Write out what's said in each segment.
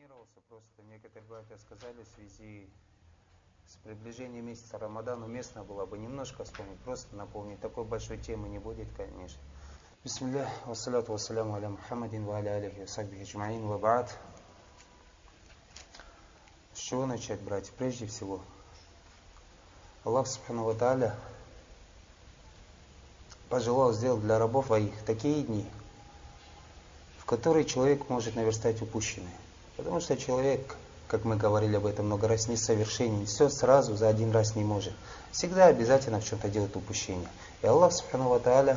планировался, просто некоторые братья сказали в связи с приближением месяца Рамадан уместно было бы немножко вспомнить, просто напомнить. Такой большой темы не будет, конечно. Бисмиллах, вассаляту вассаляму аля Мухаммадин ва аля алихи аджмаин ва ба'д. С чего начать, братья? Прежде всего, Аллах Субхану Ва Тааля пожелал сделать для рабов своих такие дни, в которые человек может наверстать упущенное. Потому что человек, как мы говорили об этом много раз, несовершенен, все сразу за один раз не может. Всегда обязательно в чем-то делает упущение. И Аллах Субхану Тааля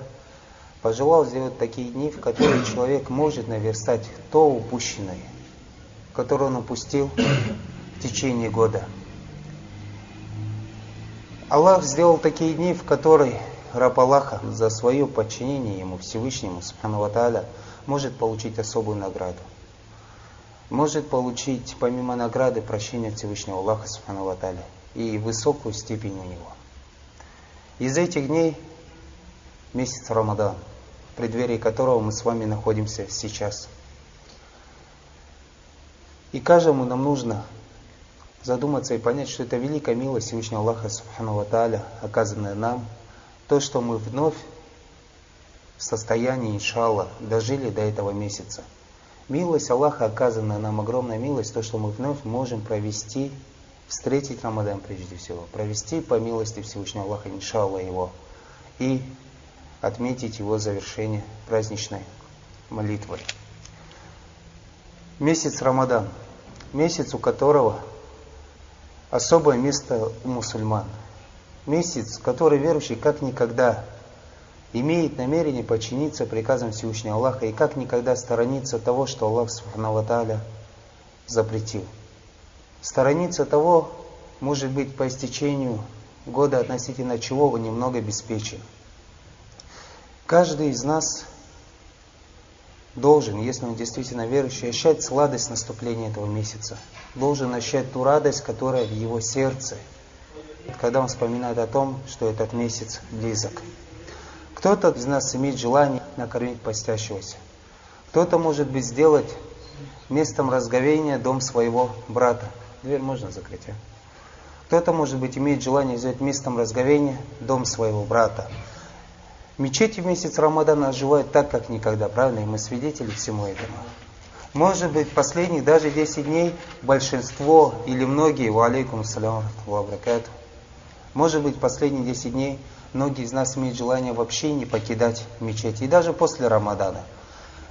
пожелал сделать такие дни, в которые человек может наверстать то упущенное, которое он упустил в течение года. Аллах сделал такие дни, в которые раб Аллаха за свое подчинение Ему, Всевышнему, Субхану Ва может получить особую награду. Может получить, помимо награды, прощение Всевышнего Аллаха, Субхану и высокую степень у Него. Из этих дней месяц Рамадан, в преддверии которого мы с вами находимся сейчас. И каждому нам нужно задуматься и понять, что это великая милость Всевышнего Аллаха Субхану оказанная нам, то, что мы вновь в состоянии, иншалла, дожили до этого месяца. Милость Аллаха, оказанная нам огромная милость, то, что мы вновь можем провести, встретить Рамадан прежде всего, провести по милости Всевышнего Аллаха, иншалла его, и отметить его завершение праздничной молитвой. Месяц Рамадан, месяц, у которого особое место у мусульман. Месяц, который верующий как никогда имеет намерение подчиниться приказам Всевышнего Аллаха и как никогда сторониться того, что Аллах Субхану запретил. Сторониться того, может быть, по истечению года относительно чего вы немного обеспечен. Каждый из нас должен, если он действительно верующий, ощущать сладость наступления этого месяца. Должен ощущать ту радость, которая в его сердце, когда он вспоминает о том, что этот месяц близок. Кто-то из нас имеет желание накормить постящегося. Кто-то, может быть, сделать местом разговения дом своего брата. Дверь можно закрыть, а? Кто-то, может быть, имеет желание сделать местом разговения дом своего брата. Мечети в месяц Рамадана оживают так, как никогда, правильно? И мы свидетели всему этому. Может быть, последних даже 10 дней большинство или многие, ва алейкум ассаляму может быть, последние 10 дней многие из нас имеют желание вообще не покидать мечети. И даже после Рамадана.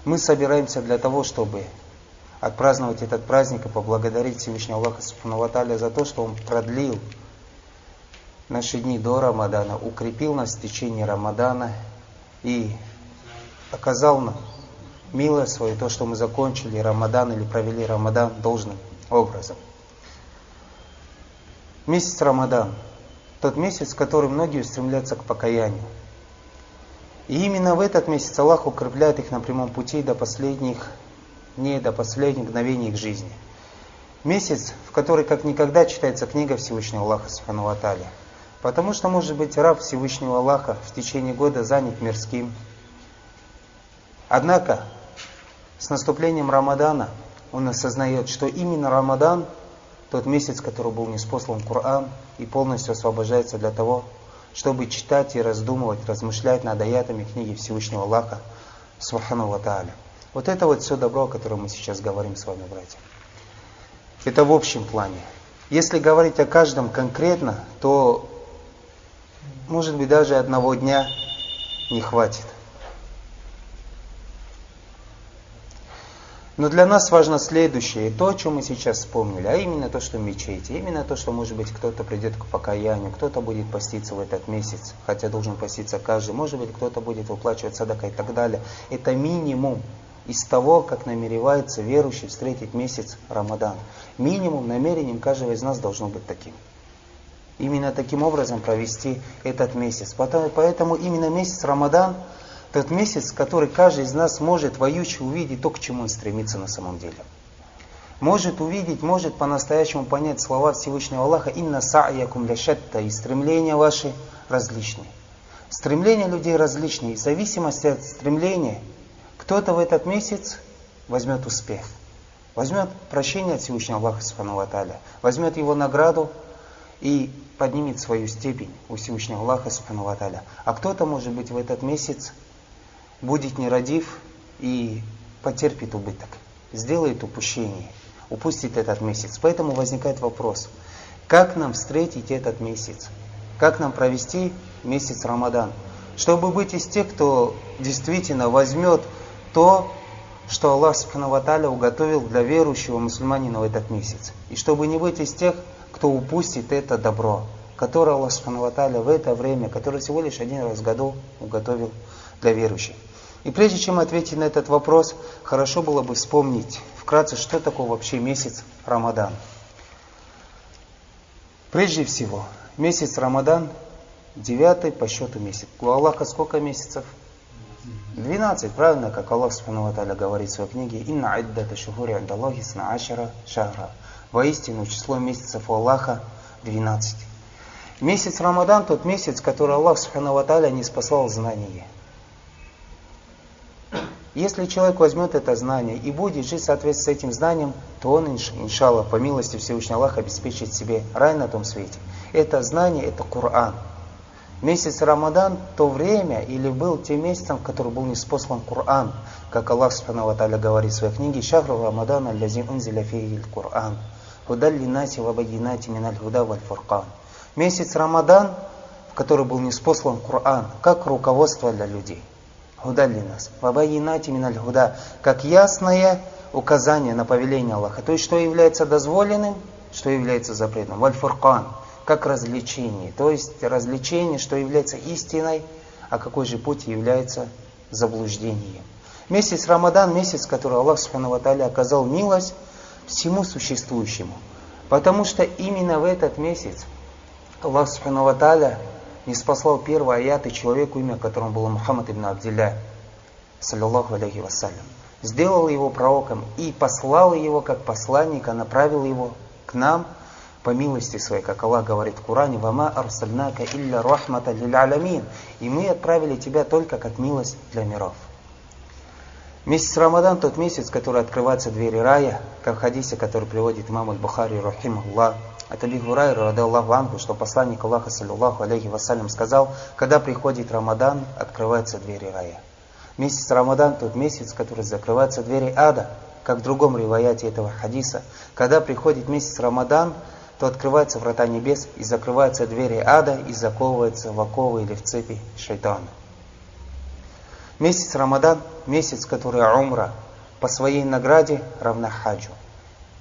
Мы собираемся для того, чтобы отпраздновать этот праздник и поблагодарить Всевышнего Аллаха Субхану за то, что Он продлил наши дни до Рамадана, укрепил нас в течение Рамадана и оказал нам милое свое, то, что мы закончили Рамадан или провели Рамадан должным образом. Месяц Рамадан, тот месяц, в который многие стремятся к покаянию. И именно в этот месяц Аллах укрепляет их на прямом пути до последних дней, до последних мгновений их жизни. Месяц, в который как никогда читается книга Всевышнего Аллаха Субхану Аталия. Потому что, может быть, раб Всевышнего Аллаха в течение года занят мирским. Однако, с наступлением Рамадана он осознает, что именно Рамадан, тот месяц, который был неспослан Коран, и полностью освобождается для того, чтобы читать и раздумывать, размышлять над аятами книги Всевышнего Аллаха, Субхану Ва Вот это вот все добро, о котором мы сейчас говорим с вами, братья. Это в общем плане. Если говорить о каждом конкретно, то может быть, даже одного дня не хватит. Но для нас важно следующее, то, о чем мы сейчас вспомнили, а именно то, что мечети, именно то, что, может быть, кто-то придет к покаянию, кто-то будет поститься в этот месяц, хотя должен поститься каждый, может быть, кто-то будет выплачивать садака и так далее. Это минимум из того, как намеревается верующий встретить месяц Рамадан. Минимум намерением каждого из нас должно быть таким именно таким образом провести этот месяц. Поэтому именно месяц Рамадан, тот месяц, который каждый из нас может воючи увидеть то, к чему он стремится на самом деле. Может увидеть, может по-настоящему понять слова Всевышнего Аллаха «Инна са'якум ляшатта» и стремления ваши различные. Стремления людей различные. И в зависимости от стремления, кто-то в этот месяц возьмет успех. возьмет прощение от Всевышнего Аллаха Субхану возьмет его награду и поднимет свою степень у Всевышнего Аллаха Субхану А кто-то, может быть, в этот месяц будет нерадив и потерпит убыток, сделает упущение, упустит этот месяц. Поэтому возникает вопрос, как нам встретить этот месяц? Как нам провести месяц Рамадан? Чтобы быть из тех, кто действительно возьмет то, что Аллах Субхану уготовил для верующего мусульманина в этот месяц. И чтобы не быть из тех, кто упустит это добро, которое Аллах Субхану в это время, которое всего лишь один раз в году уготовил для верующих. И прежде чем ответить на этот вопрос, хорошо было бы вспомнить вкратце, что такое вообще месяц Рамадан. Прежде всего, месяц Рамадан девятый по счету месяц. У Аллаха сколько месяцев? 12, правильно, как Аллах Субхану говорит в своей книге, «Инна иддата шухури андаллахи сна ашара шахра». Воистину, число месяцев у Аллаха 12. Месяц Рамадан, тот месяц, который Аллах Субхану не спасал знание. Если человек возьмет это знание и будет жить в соответствии с этим знанием, то он, иншаллах, по милости Всевышнего Аллаха, обеспечит себе рай на том свете. Это знание, это Коран. Месяц Рамадан то время или был тем месяцем, в который был неспослан Коран. Как Аллах Субхану Ва говорит в своей книге, «Шахру Рамадан аллази унзиля фиhi Коран, худалли наси ва багинати миналь худа валь фуркан». Месяц Рамадан, в который был неспослан Коран, как руководство для людей. Худа для нас. Вабайинати миналь худа. Как ясное указание на повеление Аллаха. То есть, что является дозволенным, что является запретным. Вальфуркан. Как развлечение. То есть, развлечение, что является истиной, а какой же путь является заблуждением. Месяц Рамадан, месяц, который Аллах Субхану оказал милость всему существующему. Потому что именно в этот месяц Аллах Субхану не спасал первый аят и человеку, имя которому было Мухаммад ибн Абдилля, саллиллаху алейхи вассалям. Сделал его пророком и послал его как посланника, направил его к нам по милости своей, как Аллах говорит в Коране, «Вама арсальнака илля рахмата лил алямин». И мы отправили тебя только как милость для миров. Месяц Рамадан, тот месяц, который открываются двери рая, как в хадисе, который приводит имам Аль-Бухари, рахимахуллах, от Аби Гурайра, ради Аллаху Анху, что посланник Аллаха, саллиллаху алейхи вассалям, сказал, когда приходит Рамадан, открываются двери рая. Месяц Рамадан тот месяц, который закрываются двери ада, как в другом риваяте этого хадиса. Когда приходит месяц Рамадан, то открываются врата небес и закрываются двери ада и заковываются в оковы или в цепи шайтана. Месяц Рамадан, месяц, который умра, по своей награде равна хаджу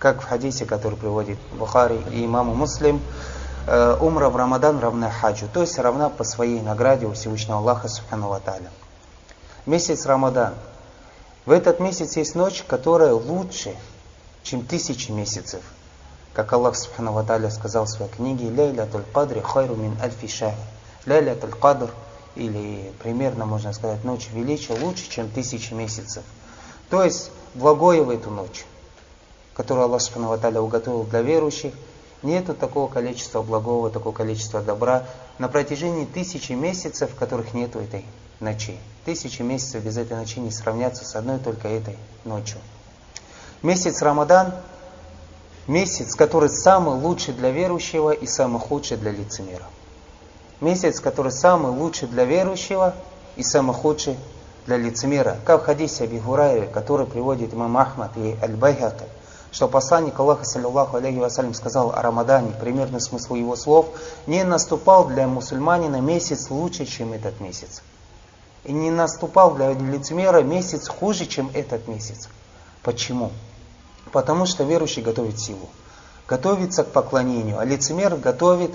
как в хадисе, который приводит Бухари и имаму Муслим, э, умра в Рамадан равна хаджу, то есть равна по своей награде у Всевышнего Аллаха Субхану Ва Месяц Рамадан. В этот месяц есть ночь, которая лучше, чем тысячи месяцев. Как Аллах Субхану Ва сказал в своей книге, «Лейля туль кадри хайру мин альфи шахр». Лейля туль кадр, или примерно можно сказать, ночь величия лучше, чем тысячи месяцев. То есть, благое в эту ночь которую Аллах Субхану уготовил для верующих, нету такого количества благого, такого количества добра на протяжении тысячи месяцев, в которых нету этой ночи. Тысячи месяцев без этой ночи не сравнятся с одной только этой ночью. Месяц Рамадан – месяц, который самый лучший для верующего и самый худший для лицемера. Месяц, который самый лучший для верующего и самый худший для лицемера. Как в хадисе Аби Хурайры, который приводит имам Ахмад и Аль-Байхака – что посланник Аллаха, саллиллаху алейхи вассалям, сказал о Рамадане, примерный смысл его слов, не наступал для мусульманина месяц лучше, чем этот месяц. И не наступал для лицемера месяц хуже, чем этот месяц. Почему? Потому что верующий готовит силу, готовится к поклонению, а лицемер готовит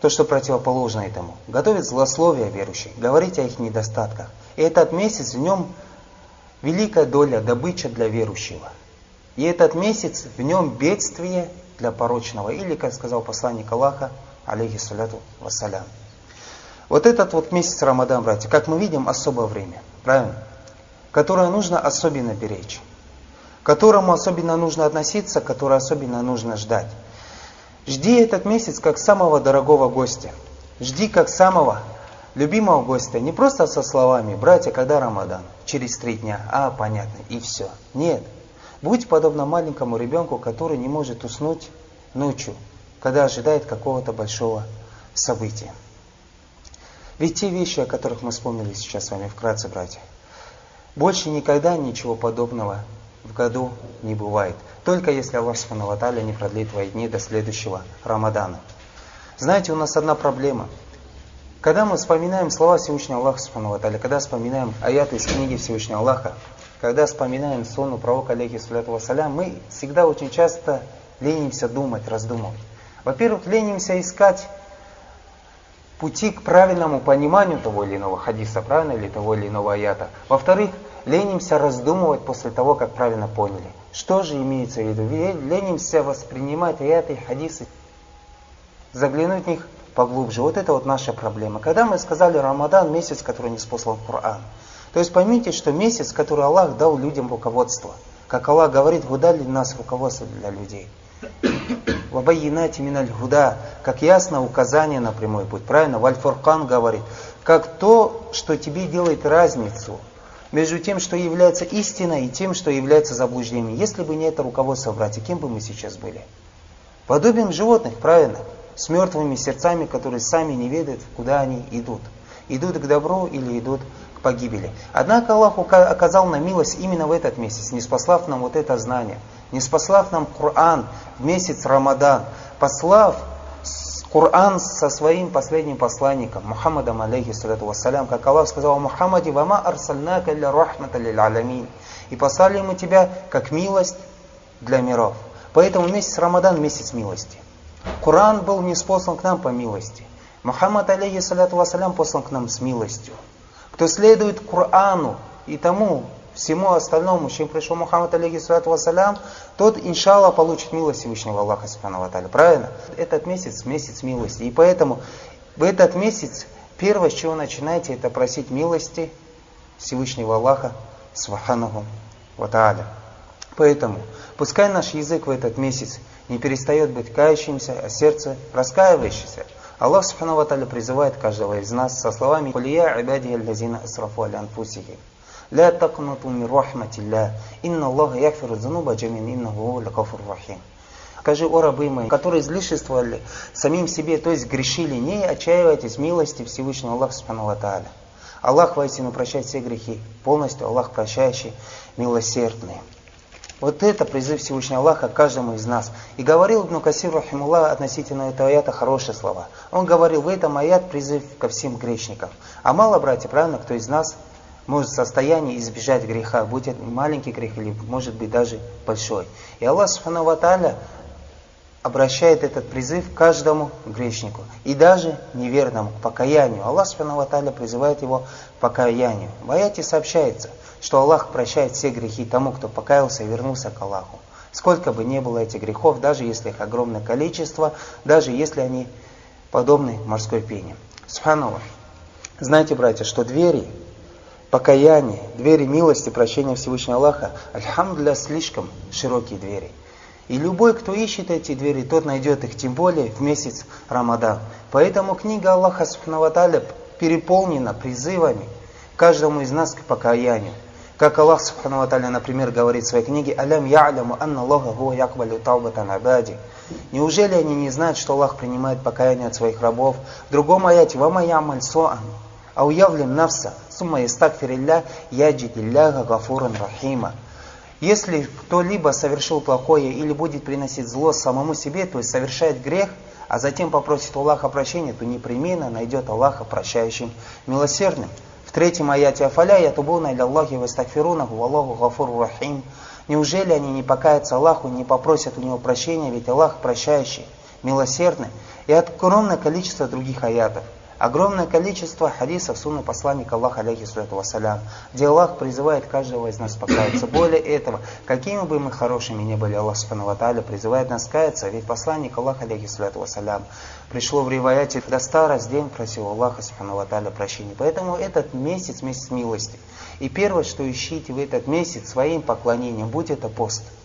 то, что противоположно этому. Готовит злословие верующих, говорить о их недостатках. И этот месяц в нем великая доля добыча для верующего. И этот месяц в нем бедствие для порочного. Или, как сказал посланник Аллаха, алейхи саляту вассалям. Вот этот вот месяц Рамадан, братья, как мы видим, особое время. Правильно? Которое нужно особенно беречь. Которому особенно нужно относиться, которое особенно нужно ждать. Жди этот месяц как самого дорогого гостя. Жди как самого любимого гостя. Не просто со словами, братья, когда Рамадан? Через три дня. А, понятно. И все. Нет. Будь подобно маленькому ребенку, который не может уснуть ночью, когда ожидает какого-то большого события. Ведь те вещи, о которых мы вспомнили сейчас с вами вкратце, братья, больше никогда ничего подобного в году не бывает. Только если Аллах Субхану не продлит твои дни до следующего Рамадана. Знаете, у нас одна проблема. Когда мы вспоминаем слова Всевышнего Аллаха Субхану когда вспоминаем аяты из книги Всевышнего Аллаха, когда вспоминаем сонну пророка, алейхиссалату вассалям, мы всегда очень часто ленимся думать, раздумывать. Во-первых, ленимся искать пути к правильному пониманию того или иного хадиса, правильно или того или иного аята. Во-вторых, ленимся раздумывать после того, как правильно поняли. Что же имеется в виду? Ленимся воспринимать аяты и хадисы, заглянуть в них поглубже. Вот это вот наша проблема. Когда мы сказали Рамадан, месяц, который не спослан в Коран. То есть поймите, что месяц, который Аллах дал людям руководство. Как Аллах говорит, вы дали нас руководство для людей. Вабайинати миналь гуда, как ясно указание на прямой путь. Правильно? Вальфуркан говорит, как то, что тебе делает разницу между тем, что является истиной, и тем, что является заблуждением. Если бы не это руководство, братья, кем бы мы сейчас были? Подобием животных, правильно? С мертвыми сердцами, которые сами не ведают, куда они идут. Идут к добру или идут к погибели. Однако Аллах оказал нам милость именно в этот месяц, не спаслав нам вот это знание, не спаслав нам Коран в месяц Рамадан, послав Коран со своим последним посланником, Мухаммадом, алейхиссалату вассалям, как Аллах сказал о Мухаммаде, «Вама арсальнака ля рахмата лил аламин». И послали мы тебя как милость для миров. Поэтому месяц Рамадан – месяц милости. Коран был не спослан к нам по милости. Мухаммад, алейхиссалату вассалям, послан к нам с милостью. Кто следует Корану и тому, всему остальному, чем пришел Мухаммад, алейхиссалату вассалям, тот, иншаллах, получит милость Всевышнего Аллаха, субхану Правильно? Этот месяц – месяц милости. И поэтому в этот месяц первое, с чего начинаете, это просить милости Всевышнего Аллаха, субхану вата'аля. Поэтому, пускай наш язык в этот месяц не перестает быть кающимся, а сердце раскаивающееся. Аллах Субхану Ва призывает каждого из нас со словами «Кулия ибади аллазина асрафу аля анфусихи». «Ля такнату мир рахматилля, инна Аллаха якфиру зануба джамин, инна гу лакафур рахим». Скажи, о рабы мои, которые излишествовали самим себе, то есть грешили, не отчаивайтесь милости Всевышнего Аллаха Субхану Ва Аллах воистину прощает все грехи, полностью Аллах прощающий, милосердный. Вот это призыв Всевышнего Аллаха каждому из нас. И говорил Ибн Касир Рахимуллах относительно этого аята хорошие слова. Он говорил, в этом аят призыв ко всем грешникам. А мало, братья, правильно, кто из нас может в состоянии избежать греха, будь это маленький грех или может быть даже большой. И Аллах Субхану Ва обращает этот призыв каждому грешнику. И даже неверному, к покаянию. Аллах Субхану Ва призывает его к покаянию. В аяте сообщается – что Аллах прощает все грехи тому, кто покаялся и вернулся к Аллаху. Сколько бы ни было этих грехов, даже если их огромное количество, даже если они подобны морской пене. Субханаллах. Знаете, братья, что двери покаяния, двери милости, прощения Всевышнего Аллаха, альхамдуля, слишком широкие двери. И любой, кто ищет эти двери, тот найдет их, тем более в месяц Рамадан. Поэтому книга Аллаха Субхану переполнена призывами каждому из нас к покаянию. Как Аллах Субхану Аталя, например, говорит в своей книге, «Алям я'ляму анна Аллаха хуа якбалю таубатан абади». Неужели они не знают, что Аллах принимает покаяние от своих рабов? В другом аяте, «Вама ямаль соан, а уявлим навса, сумма истагфирилля, яджидилляха гафуран рахима». Если кто-либо совершил плохое или будет приносить зло самому себе, то есть совершает грех, а затем попросит Аллаха прощения, то непременно найдет Аллаха прощающим, милосердным. В третьем аяте «Афаля ятубуна иля Аллахи вастагфирунаху, Аллаху гафуру рахим». Неужели они не покаятся Аллаху, не попросят у Него прощения, ведь Аллах прощающий, милосердный. И огромное количество других аятов. Огромное количество хадисов сунны посланника Аллаха, алейхиссалату вассалям, где Аллах призывает каждого из нас покаяться. Более этого, какими бы мы хорошими ни были, Аллах Субхану призывает нас каяться, ведь посланник Аллаха, алейхиссалату вассалям, пришло в риваяте, до старость день просил Аллаха Субхану прощения. Поэтому этот месяц, месяц милости. И первое, что ищите в этот месяц своим поклонением, будь это пост –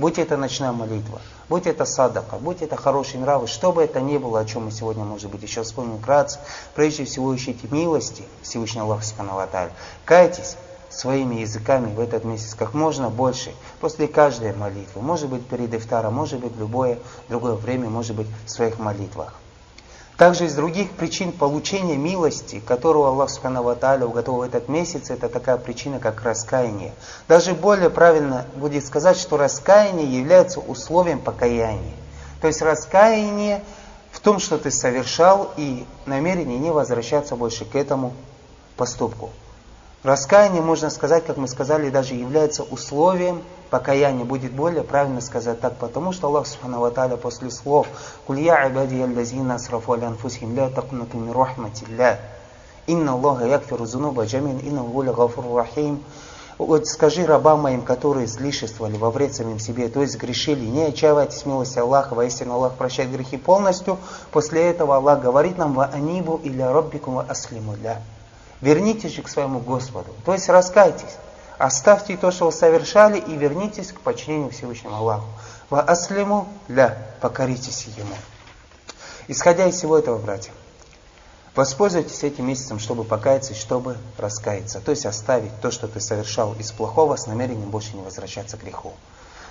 Будь это ночная молитва, будь это садака, будь это хорошие нравы, что бы это ни было, о чем мы сегодня, может быть, еще вспомним вкратце, прежде всего ищите милости Всевышнего Аллаха Субхану Кайтесь, своими языками в этот месяц как можно больше, после каждой молитвы, может быть перед ифтаром, может быть любое другое время, может быть в своих молитвах. Также из других причин получения милости, которую Аллах Субхану Тааля уготовил этот месяц, это такая причина, как раскаяние. Даже более правильно будет сказать, что раскаяние является условием покаяния. То есть раскаяние в том, что ты совершал, и намерение не возвращаться больше к этому поступку. Раскаяние, можно сказать, как мы сказали, даже является условием покаяния. Будет более правильно сказать так, потому что Аллах Субхану Ва после слов «Кулья ибади аллазина асрафу аля анфусихим ля такнату мин рахматилля, инна Аллаха якфиру зунуба джамин, инна гуля гафур рахим» Вот скажи рабам моим, которые злишествовали во вред самим себе, то есть грешили, не отчаивайтесь милости Аллаха, воистину Аллах прощает грехи полностью. После этого Аллах говорит нам «Ва анибу иля роббикум аслиму ля». Вернитесь же к своему Господу. То есть раскайтесь. Оставьте то, что вы совершали, и вернитесь к подчинению Всевышнему Аллаху. Ва аслиму ля. Покоритесь Ему. Исходя из всего этого, братья, воспользуйтесь этим месяцем, чтобы покаяться чтобы раскаяться. То есть оставить то, что ты совершал из плохого, с намерением больше не возвращаться к греху.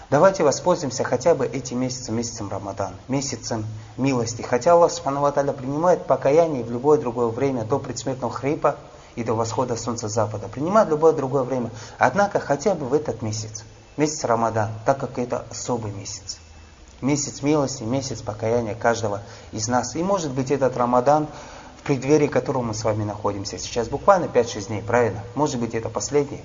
Давайте воспользуемся хотя бы этим месяцем, месяцем Рамадан, месяцем милости. Хотя Аллах Субхану принимает покаяние в любое другое время до предсмертного хрипа, и до восхода солнца запада. Принимать любое другое время. Однако хотя бы в этот месяц, месяц Рамадан, так как это особый месяц. Месяц милости, месяц покаяния каждого из нас. И может быть этот Рамадан, в преддверии которого мы с вами находимся сейчас, буквально 5-6 дней, правильно? Может быть это последний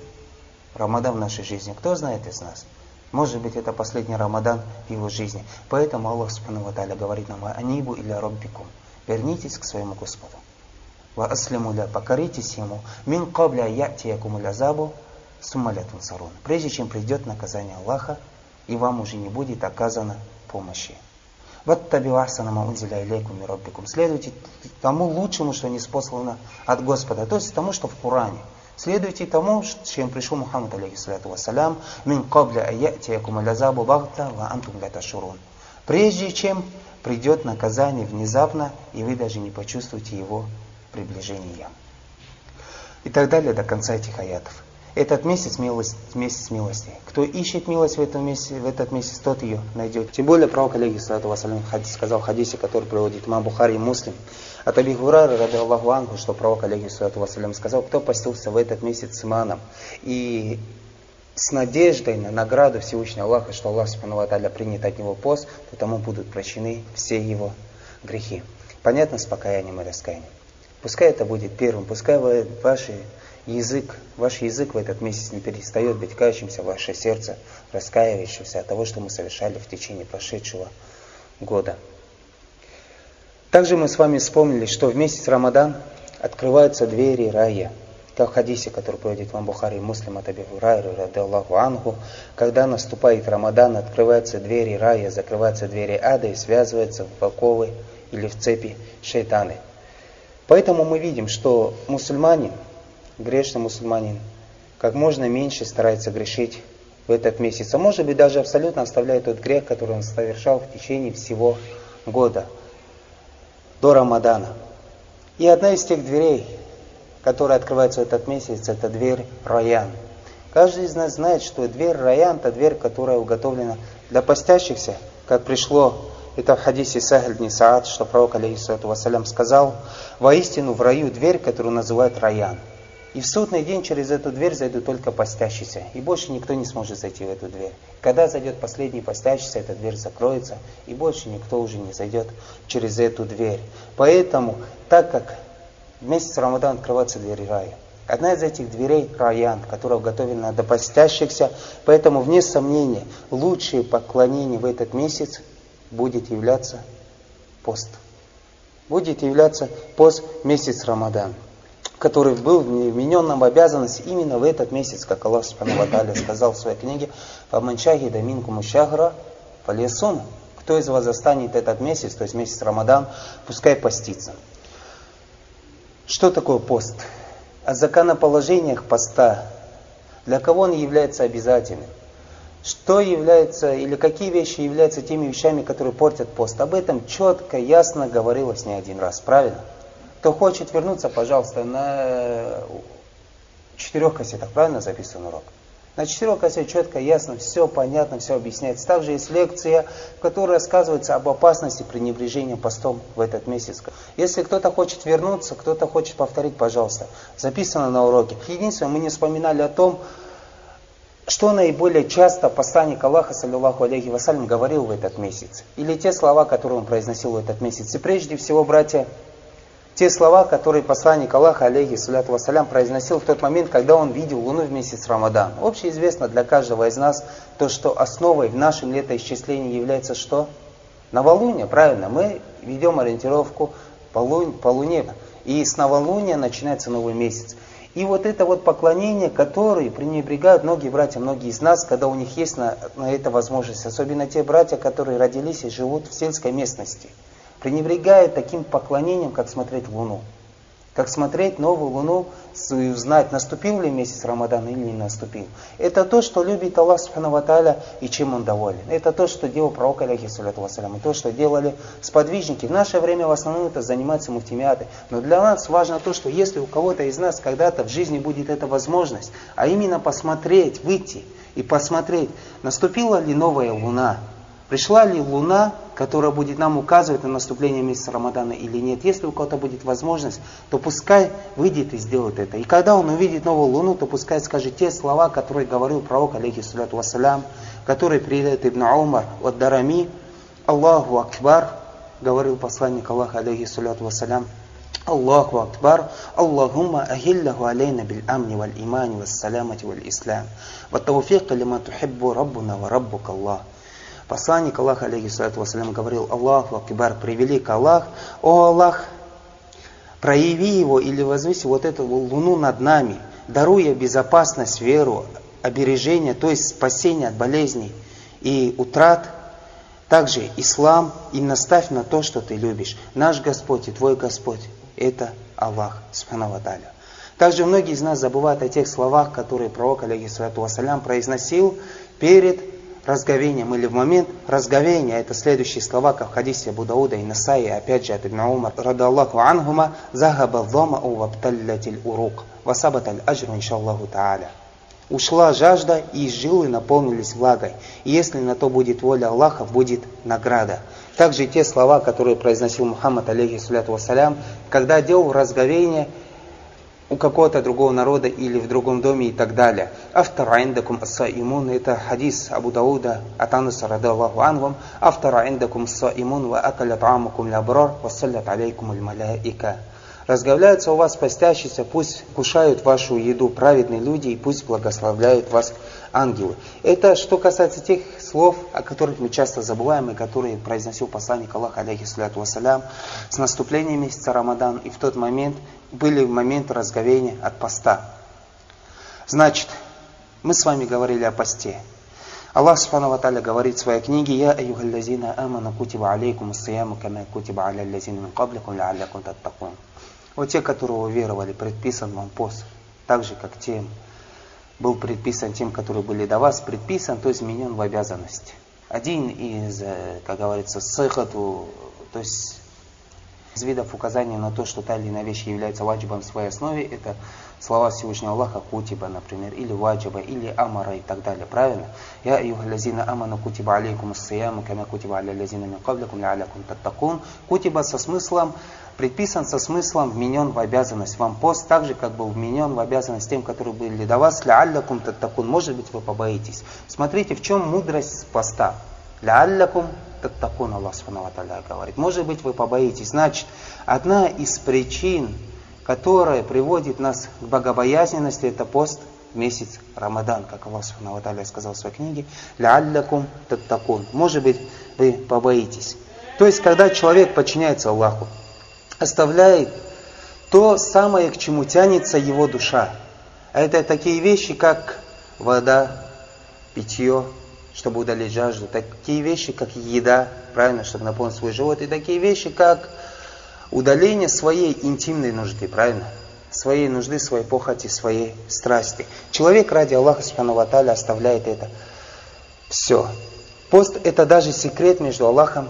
Рамадан в нашей жизни. Кто знает из нас? Может быть, это последний Рамадан в его жизни. Поэтому Аллах Субхану говорит нам, «Анибу или роббикум». Вернитесь к своему Господу. Ва аслиму ля, покоритесь ему. Мин кабля яти якуму азабу, сумалятун сарун. Прежде чем придет наказание Аллаха, и вам уже не будет оказано помощи. Следуйте тому лучшему, что не спослано от Господа, то есть тому, что в Коране. Следуйте тому, чем пришел Мухаммад, алейхиссалату вассалям, мин кабля аяти якум азабу багта ва антум ля ташурун. Прежде чем придет наказание внезапно, и вы даже не почувствуете его приближения. И так далее до конца этих аятов. Этот месяц милость, месяц милости. Кто ищет милость в, этом месяце, в этот месяц, тот ее найдет. Тем более пророк, алейхи салату вассалям, сказал в хадисе, который приводит имам Бухари и Муслим. От Аби Гурара, ради Аллаху Ангу, что пророк, алейхи салату вассалям, сказал, кто постился в этот месяц с иманом и с надеждой на награду Всевышнего Аллаха, что Аллах Субхану принят от него пост, то тому будут прощены все его грехи. Понятно с покаянием и раскаянием. Пускай это будет первым, пускай ваш язык, ваш язык в этот месяц не перестает быть кающимся, ваше сердце раскаивающимся от того, что мы совершали в течение прошедшего года. Также мы с вами вспомнили, что в месяц Рамадан открываются двери рая. Как в хадисе, который приводит вам Бухари Муслим от Аби Хурайры, Аллаху Ангу, когда наступает Рамадан, открываются двери рая, закрываются двери ада и связываются в оковы или в цепи шейтаны. Поэтому мы видим, что мусульманин, грешный мусульманин, как можно меньше старается грешить в этот месяц. А может быть даже абсолютно оставляет тот грех, который он совершал в течение всего года, до Рамадана. И одна из тех дверей, которая открывается в этот месяц, это дверь Раян. Каждый из нас знает, что дверь Раян – это дверь, которая уготовлена для постящихся, как пришло это в хадисе Сахаль бн Саад, что пророк, алейхиссалату вассалям, сказал, «Воистину в раю дверь, которую называют Раян. И в судный день через эту дверь зайдут только постящиеся, и больше никто не сможет зайти в эту дверь. Когда зайдет последний постящийся, эта дверь закроется, и больше никто уже не зайдет через эту дверь. Поэтому, так как в месяц Рамадан открываются двери рая, Одна из этих дверей – раян, которая уготовлена для постящихся. Поэтому, вне сомнения, лучшие поклонения в этот месяц будет являться пост. Будет являться пост месяц Рамадан, который был вменен нам в обязанность именно в этот месяц, как Аллах Субхану сказал в своей книге, «Фаманчахи даминку мушахра фалесум». Кто из вас застанет этот месяц, то есть месяц Рамадан, пускай постится. Что такое пост? О законоположениях поста. Для кого он является обязательным? Что является, или какие вещи являются теми вещами, которые портят пост. Об этом четко, ясно говорилось не один раз, правильно? Кто хочет вернуться, пожалуйста, на четырех кассетах, правильно записан урок? На четырех кассетах четко, ясно, все понятно, все объясняется. Также есть лекция, в которой рассказывается об опасности пренебрежения постом в этот месяц. Если кто-то хочет вернуться, кто-то хочет повторить, пожалуйста. Записано на уроке. Единственное, мы не вспоминали о том, что наиболее часто посланник Аллаха, саллиллаху алейхи вассалям, говорил в этот месяц. Или те слова, которые он произносил в этот месяц. И прежде всего, братья, те слова, которые посланник Аллаха, алейхи салляту вассалям, произносил в тот момент, когда он видел Луну в месяц Рамадан. Общеизвестно для каждого из нас то, что основой в нашем летоисчислении является что? Новолуние, правильно. Мы ведем ориентировку по, лун, по Луне. И с новолуния начинается новый месяц. И вот это вот поклонение, которое пренебрегают многие братья, многие из нас, когда у них есть на, на это возможность. Особенно те братья, которые родились и живут в сельской местности пренебрегает таким поклонением, как смотреть Луну. Как смотреть новую Луну и узнать, наступил ли месяц Рамадана или не наступил. Это то, что любит Аллах Субхану и чем Он доволен. Это то, что делал пророк алейхиссалату вассалям. И то, что делали сподвижники. В наше время в основном это занимаются муфтимиаты. Но для нас важно то, что если у кого-то из нас когда-то в жизни будет эта возможность, а именно посмотреть, выйти и посмотреть, наступила ли новая Луна, Пришла ли луна, которая будет нам указывать на наступление месяца Рамадана или нет. Если у кого-то будет возможность, то пускай выйдет и сделает это. И когда он увидит новую луну, то пускай скажет те слова, которые говорил пророк, алейхиссалату вассалям, который передает Ибн Умар от Дарами, Аллаху Акбар, говорил посланник Аллаха, алейхиссалату вассалям, Аллаху Акбар, Аллахумма ахиллаху алейна бил амни валь имани вассалямати валь ислам, ва тауфиqa лима тухиббу раббуна ва раббук Аллах. Посланник Аллаха, алейхиссалату вассалям, говорил, Аллаху Акбар, превелик Аллах, о Аллах, прояви его или возвыси вот эту луну над нами, даруя безопасность, веру, обережение, то есть спасение от болезней и утрат, также ислам и наставь на то, что ты любишь. Наш Господь и твой Господь – это Аллах, Субхану Также многие из нас забывают о тех словах, которые пророк, алейхиссалату вассалям, произносил перед разговением или в момент разговения, это следующие слова, как в хадисе Абу и Насаи, опять же от Ибн Умар, радаллаху анхума, загаба дhama'u вабталлатиль урук, васабаталь аджру иншаллаху та'аля. Ушла жажда, и жилы наполнились влагой. И если на то будет воля Аллаха, будет награда. Также те слова, которые произносил Мухаммад, алейхиссаляту вассалям, когда делал разговение, у какого-то другого народа или в другом доме и так далее. Автор индакум ас-саимун это хадис Абу Дауда от Анаса радаллаху анхум. Автор индакум ас-саимун ва акалят амакум лябрар ва саллят алейкум аль-маляика. Разговляются у вас постящиеся, пусть кушают вашу еду праведные люди и пусть благословляют вас ангелы. Это что касается тех слов, о которых мы часто забываем и которые произносил посланник Аллаха, алейхиссалату вассалям, с наступлением месяца Рамадан и в тот момент, были в момент разговения от поста. Значит, мы с вами говорили о посте. Аллах Субхану Ва говорит в своей книге «Я аюхаллазина аману кутиба алейкум сияму кама кутиба аля лазина мин кабликум лаалякум таттакун». Вот те, которые уверовали, предписан вам пост, так же, как тем, был предписан тем, которые были до вас, предписан, то изменен в обязанность. Один из, э, как говорится, сыхату, то есть из видов указания на то, что та или иная вещь является ваджибом в своей основе, это слова Всевышнего Аллаха кутиба, например, или ваджиба, или амара и так далее. Правильно? Я лазина аману кутиба алейкум ассияму, кама кутиба аля лазина мин кабликум, ляалякум таттакун. Кутиба со смыслом, предписан со смыслом, вменен в обязанность вам пост, так же, как был вменен в обязанность тем, которые были до вас, ляалякум таттакун. Может быть, вы побоитесь. Смотрите, в чем мудрость поста. Ляалякум таттакун, Аллах Субхану говорит. Может быть, вы побоитесь. Значит, одна из причин, которая приводит нас к богобоязненности, это пост месяц Рамадан, как Аллах Субхану сказал в своей книге. Ляаллякум таттакун. Может быть, вы побоитесь. То есть, когда человек подчиняется Аллаху, оставляет то самое, к чему тянется его душа. А это такие вещи, как вода, питье, чтобы удалить жажду. Такие вещи, как еда, правильно, чтобы наполнить свой живот. И такие вещи, как удаление своей интимной нужды, правильно? Своей нужды, своей похоти, своей страсти. Человек ради Аллаха Субхану Аталя оставляет это. Все. Пост это даже секрет между Аллахом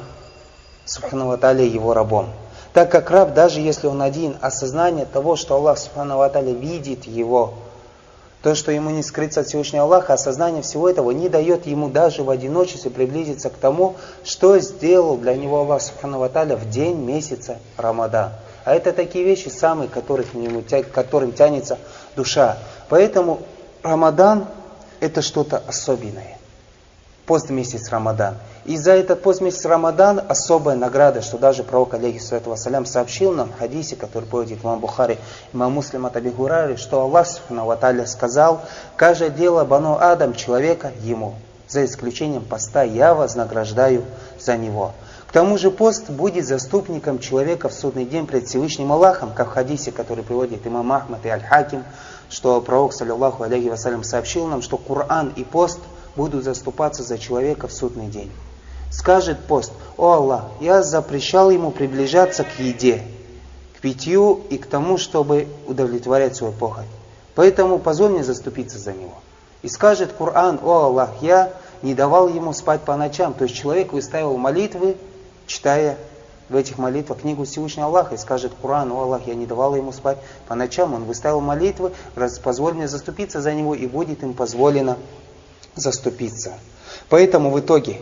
Субхану Аталя и его рабом. Так как раб, даже если он один, осознание того, что Аллах Субхану Аталя видит его, То, что ему не скрыться от Всевышнего Аллаха, осознание всего этого не дает ему даже в одиночестве приблизиться к тому, что сделал для него Аллах Субхану Ваталя в день месяца Рамадан. А это такие вещи самые, которых нему, к которым тянется душа. Поэтому Рамадан это что-то особенное. Пост месяц Рамадан. И за этот пост месяц Рамадан особая награда, что даже пророк, алейхиссалату вассалям, сообщил нам в хадисе, который приводит имам Бухари, имам Муслим от Абигурари, что Аллах Субхану сказал, каждое дело Бану Адам человека ему, за исключением поста я вознаграждаю за него. К тому же пост будет заступником человека в судный день пред Всевышним Аллахом, как в хадисе, который приводит имам Ахмад и Аль-Хаким, что пророк, саллиллаху алейхи вассалям, сообщил нам, что Коран и пост будут заступаться за человека в судный день. Скажет пост, «О Аллах, я запрещал ему приближаться к еде, к питью и к тому, чтобы удовлетворять свой похоть. Поэтому позволь мне заступиться за него». И скажет Коран, «О Аллах, я не давал ему спать по ночам». То есть человек выставил молитвы, читая в этих молитвах книгу Всевышнего Аллаха и скажет Коран, «О Аллах, я не давал ему спать по ночам». Он выставил молитвы, позволь мне заступиться за него, и будет им позволено заступиться. Поэтому в итоге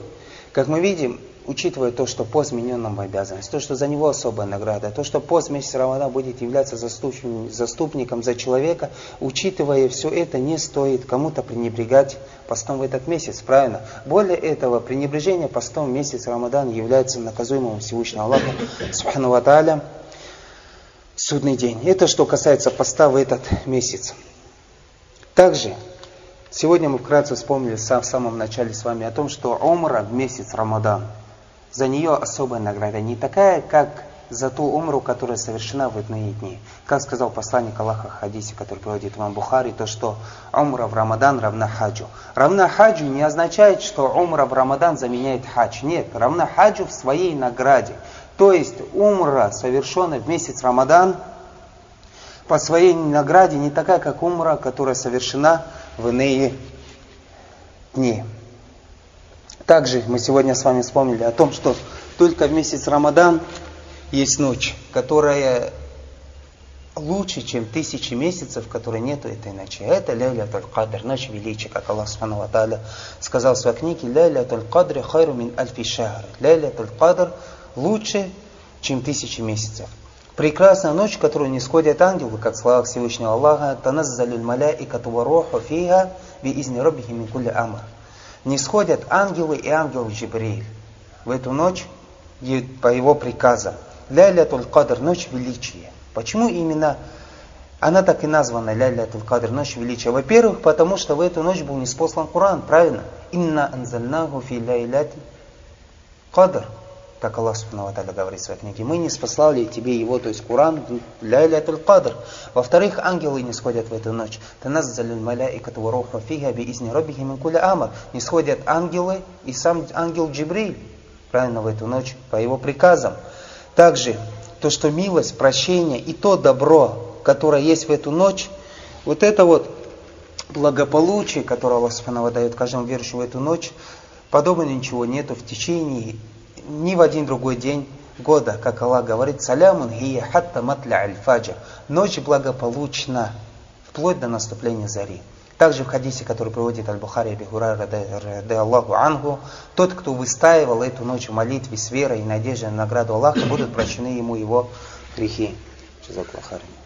как мы видим, учитывая то, что пост вменен нам обязанность, то, что за него особая награда, то, что пост месяца Рамадан будет являться заступником за человека, учитывая все это, не стоит кому-то пренебрегать постом в этот месяц, правильно? Более этого, пренебрежение постом в месяц Рамадан является наказуемым Всевышнего Аллаха, Субхану Ва судный день. Это что касается поста в этот месяц. Также Сегодня мы вкратце вспомнили в самом начале с вами о том, что умра в месяц Рамадан, за нее особая награда, не такая, как за ту умру, которая совершена в иные дни. Как сказал посланник Аллаха в хадисе, который приводит вам Бухари, то что умра в Рамадан равна хаджу. Равна хаджу не означает, что умра в Рамадан заменяет хадж. Нет, равна хаджу в своей награде. То есть умра, совершенная в месяц Рамадан, по своей награде не такая, как умра, которая совершена в иные дни. Также мы сегодня с вами вспомнили о том, что только в месяц Рамадан есть ночь, которая лучше, чем тысячи месяцев, в которой нету этой ночи. Это Ляйля Кадр, ночь величия, как Аллах Субхану сказал в своей книге, Ляйля Кадр хайру мин альфи шахр. Ляйля Кадр лучше, чем тысячи месяцев. Прекрасная ночь, в которую не сходят ангелы, как слава Всевышнего Аллаха, «Таназзалюль маляикату варуху фиха би изни робихи мин кулли амр». Не сходят ангелы и ангел Джибриль в эту ночь по его приказам. Ляйлятуль Кадр, ночь величия. Почему именно она так и названа Ляйлятуль Кадр, ночь величия? Во-первых, потому что в эту ночь был неспослан Коран, правильно? Инна анзальнаху фи ляйляти Кадр как Аллах Субхану говорит в своей книге, мы не спаслали тебе его, то есть Куран, ля лятуль кадр. Во-вторых, ангелы не сходят в эту ночь. Таназзалюль маляикату варуху фига би изни робихи мин куля амар. Не сходят ангелы и сам ангел Джибриль, правильно, в эту ночь, по его приказам. Также, то, что милость, прощение и то добро, которое есть в эту ночь, вот это вот благополучие, которое Аллах Субхану дает каждому верующему в эту ночь, подобного ничего нету в течение ни в один другой день года, как Аллах говорит, салямун хия хатта матля аль-фаджр. Ночь благополучна, вплоть до наступления зари. Также в хадисе, который приводит Аль-Бухари Абихурай ради Аллаху Ангу, тот, кто выстаивал эту ночь в молитве с верой и надеждой на награду Аллаха, будут прощены ему его грехи. Джазаклахарин.